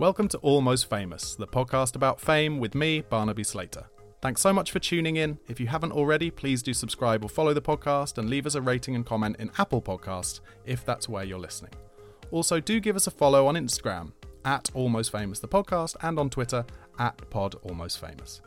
Welcome to Almost Famous, the podcast about fame with me, Barnaby Slater. Thanks so much for tuning in. If you haven't already, please do subscribe or follow the podcast and leave us a rating and comment in Apple Podcasts if that's where you're listening. Also, do give us a follow on Instagram at Almost Famous the podcast and on Twitter at Pod Almost Famous.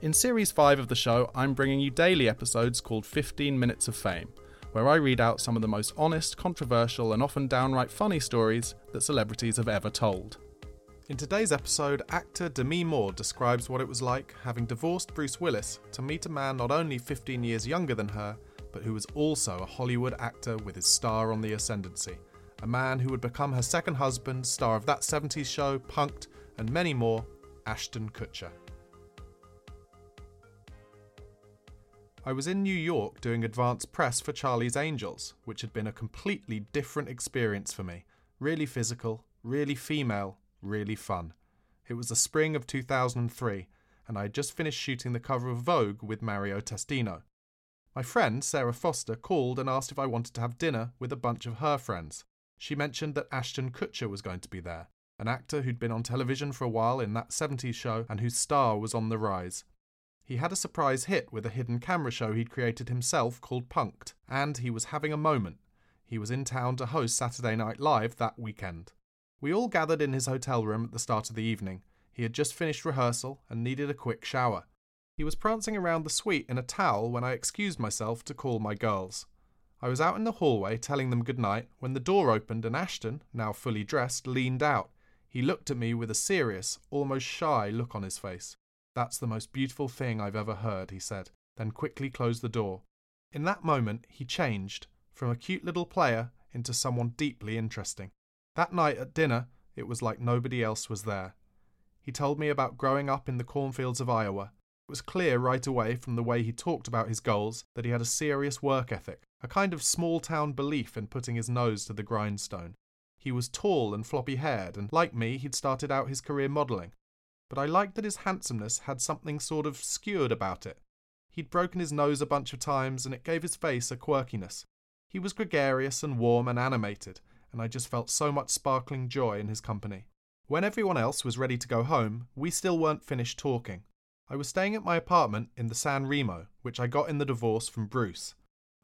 In series 5 of the show, I'm bringing you daily episodes called 15 Minutes of Fame, where I read out some of the most honest, controversial, and often downright funny stories that celebrities have ever told. In today's episode, actor Demi Moore describes what it was like having divorced Bruce Willis to meet a man not only 15 years younger than her, but who was also a Hollywood actor with his star on the ascendancy. A man who would become her second husband, star of that 70s show, Punk'd, and many more, Ashton Kutcher. I was in New York doing advance press for Charlie's Angels, which had been a completely different experience for me. Really physical, really female, really fun. It was the spring of 2003, and I had just finished shooting the cover of Vogue with Mario Testino. My friend, Sarah Foster, called and asked if I wanted to have dinner with a bunch of her friends. She mentioned that Ashton Kutcher was going to be there, an actor who'd been on television for a while in that 70s show and whose star was on the rise. He had a surprise hit with a hidden camera show he'd created himself called Punk'd, and he was having a moment. He was in town to host Saturday Night Live that weekend. We all gathered in his hotel room at the start of the evening. He had just finished rehearsal and needed a quick shower. He was prancing around the suite in a towel when I excused myself to call my girls. I was out in the hallway telling them good night when the door opened and Ashton, now fully dressed, leaned out. He looked at me with a serious, almost shy look on his face. That's the most beautiful thing I've ever heard, he said, then quickly closed the door. In that moment, he changed from a cute little player into someone deeply interesting. That night at dinner, it was like nobody else was there. He told me about growing up in the cornfields of Iowa. It was clear right away from the way he talked about his goals that he had a serious work ethic, a kind of small town belief in putting his nose to the grindstone. He was tall and floppy haired, and like me, he'd started out his career modelling. But I liked that his handsomeness had something sort of skewered about it. He'd broken his nose a bunch of times, and it gave his face a quirkiness. He was gregarious and warm and animated, and I just felt so much sparkling joy in his company. When everyone else was ready to go home, we still weren't finished talking. I was staying at my apartment in the San Remo, which I got in the divorce from Bruce.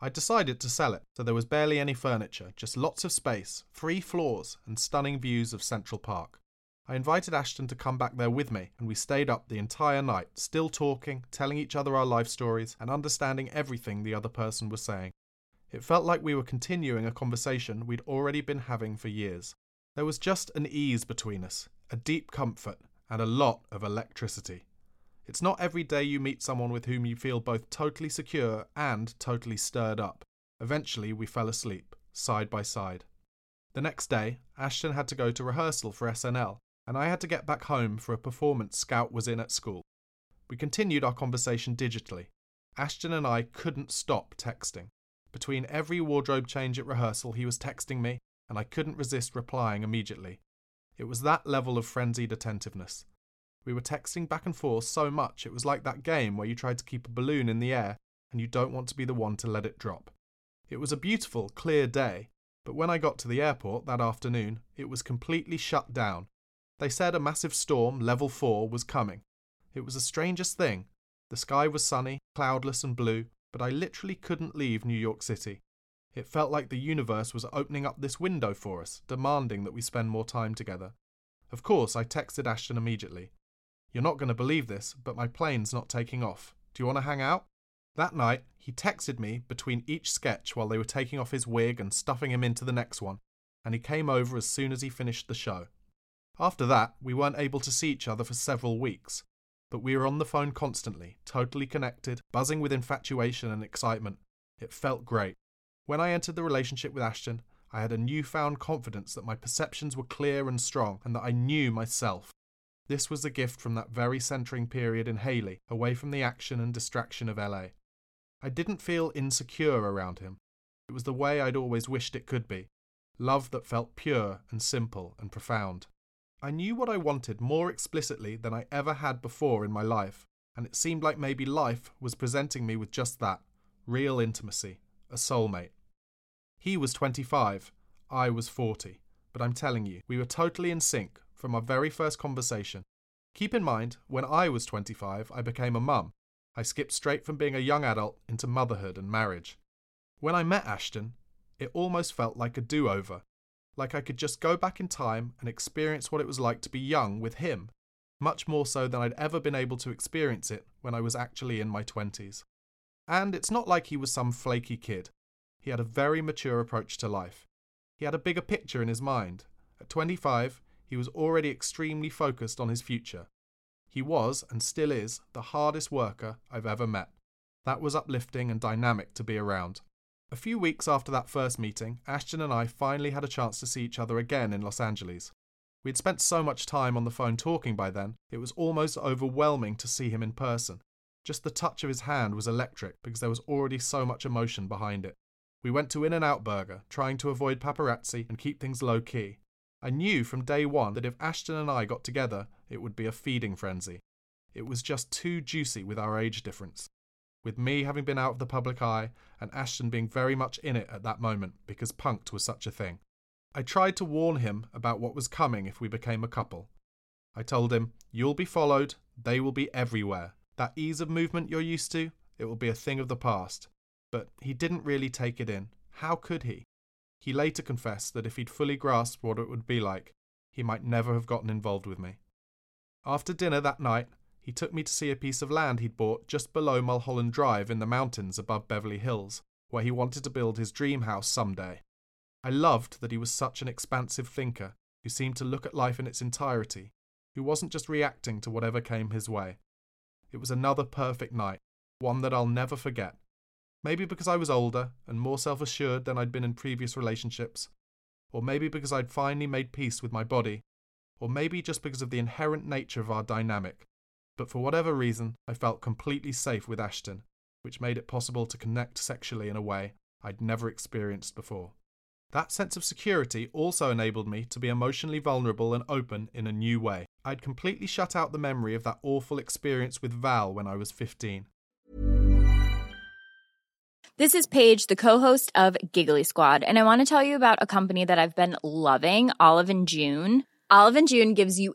I decided to sell it, so there was barely any furniture, just lots of space, three floors, and stunning views of Central Park. I invited Ashton to come back there with me, and we stayed up the entire night, still talking, telling each other our life stories, and understanding everything the other person was saying. It felt like we were continuing a conversation we'd already been having for years. There was just an ease between us, a deep comfort, and a lot of electricity. It's not every day you meet someone with whom you feel both totally secure and totally stirred up. Eventually, we fell asleep, side by side. The next day, Ashton had to go to rehearsal for SNL, and I had to get back home for a performance Scout was in at school. We continued our conversation digitally. Ashton and I couldn't stop texting. Between every wardrobe change at rehearsal, he was texting me, and I couldn't resist replying immediately. It was that level of frenzied attentiveness. We were texting back and forth so much it was like that game where you try to keep a balloon in the air and you don't want to be the one to let it drop. It was a beautiful, clear day, but when I got to the airport that afternoon, it was completely shut down. They said a massive storm, level 4, was coming. It was the strangest thing. The sky was sunny, cloudless, and blue, but I literally couldn't leave New York City. It felt like the universe was opening up this window for us, demanding that we spend more time together. Of course, I texted Ashton immediately. You're not going to believe this, but my plane's not taking off. Do you want to hang out? That night, he texted me between each sketch while they were taking off his wig and stuffing him into the next one, and he came over as soon as he finished the show. After that, we weren't able to see each other for several weeks, but we were on the phone constantly, totally connected, buzzing with infatuation and excitement. It felt great. When I entered the relationship with Ashton, I had a newfound confidence that my perceptions were clear and strong, and that I knew myself. This was a gift from that very centering period in Hailey, away from the action and distraction of LA. I didn't feel insecure around him. It was the way I'd always wished it could be love that felt pure and simple and profound. I knew what I wanted more explicitly than I ever had before in my life, and it seemed like maybe life was presenting me with just that real intimacy, a soulmate. He was 25, I was 40, but I'm telling you, we were totally in sync from our very first conversation. Keep in mind, when I was 25, I became a mum. I skipped straight from being a young adult into motherhood and marriage. When I met Ashton, it almost felt like a do over, like I could just go back in time and experience what it was like to be young with him, much more so than I'd ever been able to experience it when I was actually in my 20s. And it's not like he was some flaky kid. He had a very mature approach to life. He had a bigger picture in his mind. At 25, he was already extremely focused on his future. He was, and still is, the hardest worker I've ever met. That was uplifting and dynamic to be around. A few weeks after that first meeting, Ashton and I finally had a chance to see each other again in Los Angeles. We had spent so much time on the phone talking by then, it was almost overwhelming to see him in person. Just the touch of his hand was electric because there was already so much emotion behind it. We went to In N Out Burger, trying to avoid paparazzi and keep things low key, I knew from day one that if Ashton and I got together, it would be a feeding frenzy. It was just too juicy with our age difference. With me having been out of the public eye, and Ashton being very much in it at that moment because Punk'd was such a thing. I tried to warn him about what was coming if we became a couple. I told him, You'll be followed, they will be everywhere. That ease of movement you're used to, it will be a thing of the past. But he didn't really take it in. How could he? He later confessed that if he'd fully grasped what it would be like, he might never have gotten involved with me. After dinner that night, he took me to see a piece of land he'd bought just below Mulholland Drive in the mountains above Beverly Hills, where he wanted to build his dream house someday. I loved that he was such an expansive thinker who seemed to look at life in its entirety, who wasn't just reacting to whatever came his way. It was another perfect night, one that I'll never forget, Maybe because I was older and more self assured than I'd been in previous relationships, or maybe because I'd finally made peace with my body, or maybe just because of the inherent nature of our dynamic. But for whatever reason, I felt completely safe with Ashton, which made it possible to connect sexually in a way I'd never experienced before. That sense of security also enabled me to be emotionally vulnerable and open in a new way. I'd completely shut out the memory of that awful experience with Val when I was 15. This is Paige, the co-host of Giggly Squad, and I want to tell you about a company that I've been loving, Olive and June. Olive and June gives you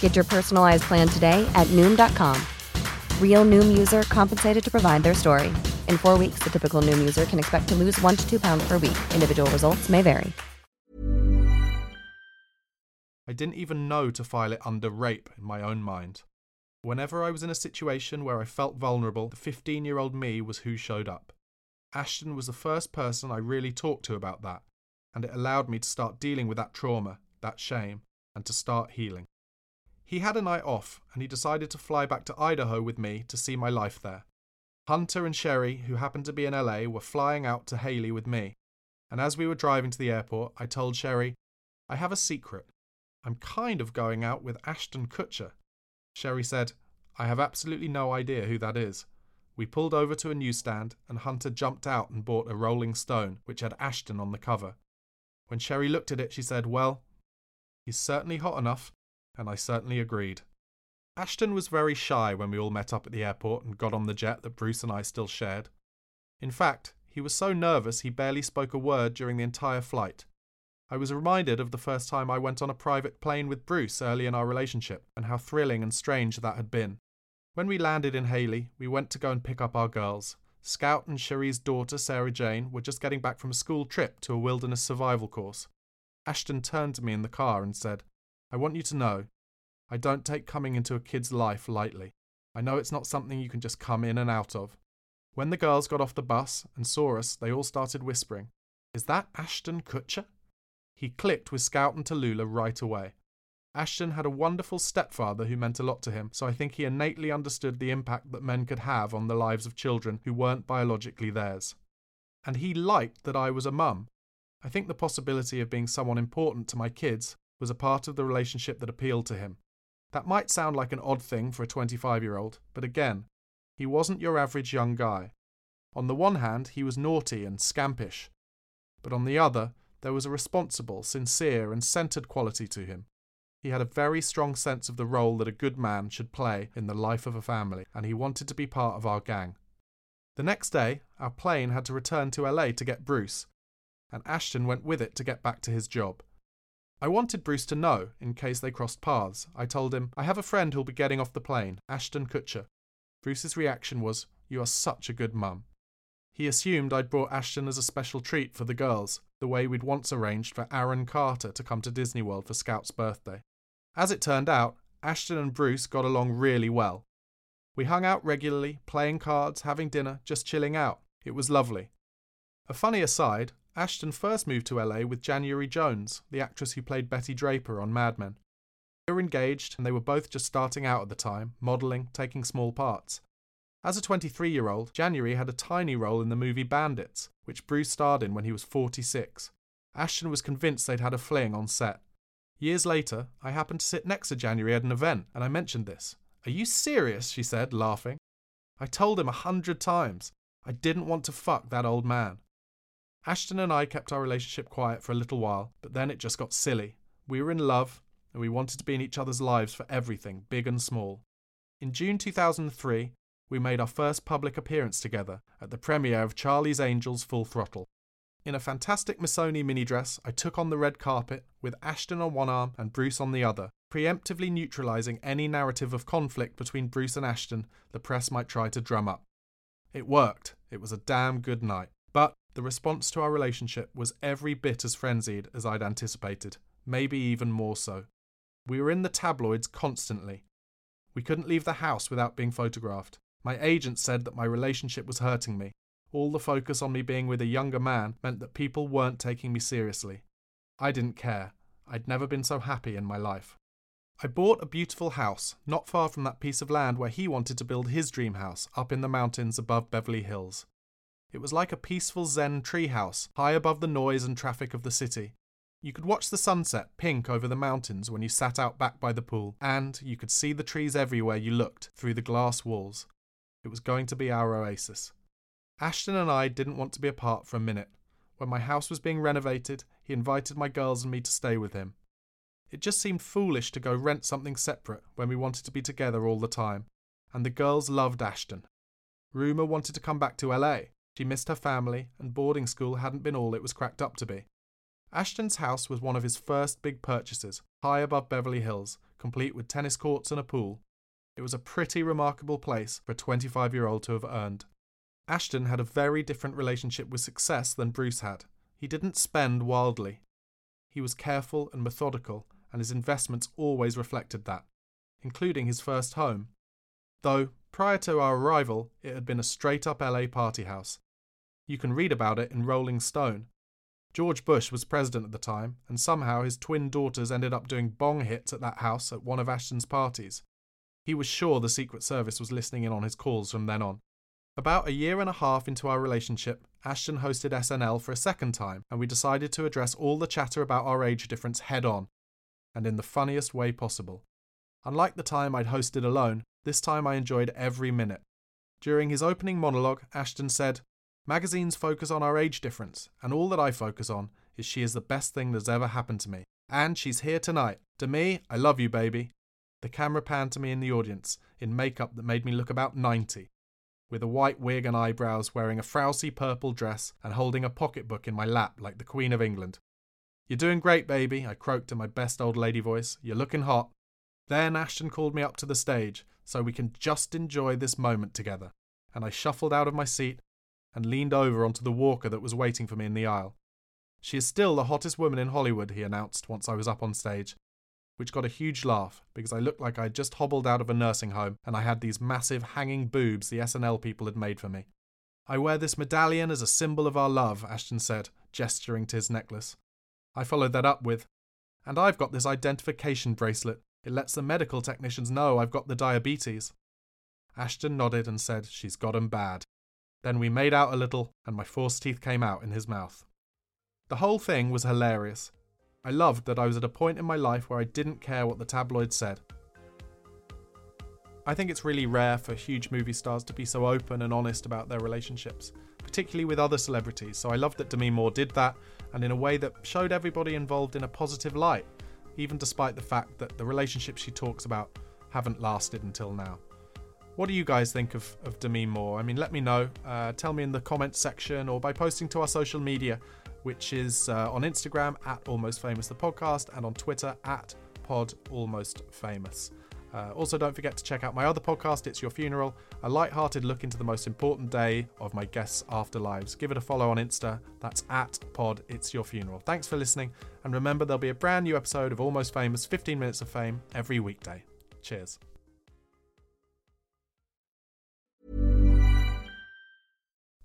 Get your personalized plan today at Noom.com. Real Noom user compensated to provide their story. In four weeks, the typical Noom user can expect to lose one to two pounds per week. Individual results may vary. I didn't even know to file it under rape in my own mind. Whenever I was in a situation where I felt vulnerable, the 15 year old me was who showed up. Ashton was the first person I really talked to about that, and it allowed me to start dealing with that trauma, that shame, and to start healing. He had a night off, and he decided to fly back to Idaho with me to see my life there. Hunter and Sherry, who happened to be in LA, were flying out to Hailey with me, and as we were driving to the airport, I told Sherry, I have a secret. I'm kind of going out with Ashton Kutcher. Sherry said, I have absolutely no idea who that is. We pulled over to a newsstand, and Hunter jumped out and bought a Rolling Stone, which had Ashton on the cover. When Sherry looked at it, she said, Well, he's certainly hot enough, and I certainly agreed. Ashton was very shy when we all met up at the airport and got on the jet that Bruce and I still shared. In fact, he was so nervous he barely spoke a word during the entire flight. I was reminded of the first time I went on a private plane with Bruce early in our relationship and how thrilling and strange that had been. When we landed in Hailey, we went to go and pick up our girls. Scout and Cherie's daughter, Sarah Jane, were just getting back from a school trip to a wilderness survival course. Ashton turned to me in the car and said, I want you to know, I don't take coming into a kid's life lightly. I know it's not something you can just come in and out of. When the girls got off the bus and saw us, they all started whispering, Is that Ashton Kutcher? He clicked with Scout and Tallulah right away. Ashton had a wonderful stepfather who meant a lot to him, so I think he innately understood the impact that men could have on the lives of children who weren't biologically theirs. And he liked that I was a mum. I think the possibility of being someone important to my kids was a part of the relationship that appealed to him. That might sound like an odd thing for a 25 year old, but again, he wasn't your average young guy. On the one hand, he was naughty and scampish, but on the other, there was a responsible, sincere, and centered quality to him. He had a very strong sense of the role that a good man should play in the life of a family, and he wanted to be part of our gang. The next day, our plane had to return to LA to get Bruce, and Ashton went with it to get back to his job. I wanted Bruce to know, in case they crossed paths. I told him, I have a friend who'll be getting off the plane, Ashton Kutcher. Bruce's reaction was, You are such a good mum. He assumed I'd brought Ashton as a special treat for the girls, the way we'd once arranged for Aaron Carter to come to Disney World for Scout's birthday. As it turned out, Ashton and Bruce got along really well. We hung out regularly, playing cards, having dinner, just chilling out. It was lovely. A funny aside Ashton first moved to LA with January Jones, the actress who played Betty Draper on Mad Men. They were engaged and they were both just starting out at the time, modelling, taking small parts. As a 23 year old, January had a tiny role in the movie Bandits, which Bruce starred in when he was 46. Ashton was convinced they'd had a fling on set. Years later, I happened to sit next to January at an event, and I mentioned this. Are you serious? she said, laughing. I told him a hundred times. I didn't want to fuck that old man. Ashton and I kept our relationship quiet for a little while, but then it just got silly. We were in love, and we wanted to be in each other's lives for everything, big and small. In June 2003, we made our first public appearance together at the premiere of Charlie's Angels Full Throttle. In a fantastic Missoni mini dress, I took on the red carpet with Ashton on one arm and Bruce on the other, preemptively neutralising any narrative of conflict between Bruce and Ashton the press might try to drum up. It worked. It was a damn good night. But the response to our relationship was every bit as frenzied as I'd anticipated, maybe even more so. We were in the tabloids constantly. We couldn't leave the house without being photographed. My agent said that my relationship was hurting me. All the focus on me being with a younger man meant that people weren't taking me seriously. I didn't care. I'd never been so happy in my life. I bought a beautiful house not far from that piece of land where he wanted to build his dream house up in the mountains above Beverly Hills. It was like a peaceful Zen treehouse, high above the noise and traffic of the city. You could watch the sunset pink over the mountains when you sat out back by the pool, and you could see the trees everywhere you looked through the glass walls. It was going to be our oasis. Ashton and I didn't want to be apart for a minute. When my house was being renovated, he invited my girls and me to stay with him. It just seemed foolish to go rent something separate when we wanted to be together all the time, and the girls loved Ashton. Rumour wanted to come back to LA. She missed her family, and boarding school hadn't been all it was cracked up to be. Ashton's house was one of his first big purchases, high above Beverly Hills, complete with tennis courts and a pool. It was a pretty remarkable place for a 25 year old to have earned. Ashton had a very different relationship with success than Bruce had. He didn't spend wildly. He was careful and methodical, and his investments always reflected that, including his first home. Though, prior to our arrival, it had been a straight up LA party house. You can read about it in Rolling Stone. George Bush was president at the time, and somehow his twin daughters ended up doing bong hits at that house at one of Ashton's parties. He was sure the Secret Service was listening in on his calls from then on. About a year and a half into our relationship, Ashton hosted SNL for a second time, and we decided to address all the chatter about our age difference head on, and in the funniest way possible. Unlike the time I'd hosted alone, this time I enjoyed every minute. During his opening monologue, Ashton said, Magazines focus on our age difference, and all that I focus on is she is the best thing that's ever happened to me. And she's here tonight. To me, I love you, baby. The camera panned to me in the audience, in makeup that made me look about 90, with a white wig and eyebrows, wearing a frowsy purple dress, and holding a pocketbook in my lap like the Queen of England. You're doing great, baby, I croaked in my best old lady voice. You're looking hot. Then Ashton called me up to the stage so we can just enjoy this moment together, and I shuffled out of my seat and leaned over onto the walker that was waiting for me in the aisle. She is still the hottest woman in Hollywood, he announced once I was up on stage, which got a huge laugh because I looked like I'd just hobbled out of a nursing home and I had these massive hanging boobs the SNL people had made for me. I wear this medallion as a symbol of our love, Ashton said, gesturing to his necklace. I followed that up with, and I've got this identification bracelet. It lets the medical technicians know I've got the diabetes. Ashton nodded and said, She's got 'em bad. Then we made out a little, and my false teeth came out in his mouth. The whole thing was hilarious. I loved that I was at a point in my life where I didn't care what the tabloids said. I think it's really rare for huge movie stars to be so open and honest about their relationships, particularly with other celebrities, so I loved that Demi Moore did that, and in a way that showed everybody involved in a positive light, even despite the fact that the relationships she talks about haven't lasted until now. What do you guys think of, of Demi Moore? I mean, let me know. Uh, tell me in the comments section or by posting to our social media, which is uh, on Instagram at Almost Famous the podcast and on Twitter at Pod Almost Famous. Uh, also, don't forget to check out my other podcast, It's Your Funeral, a light-hearted look into the most important day of my guests' afterlives. Give it a follow on Insta. That's at Pod It's Your Funeral. Thanks for listening, and remember there'll be a brand new episode of Almost Famous 15 Minutes of Fame every weekday. Cheers.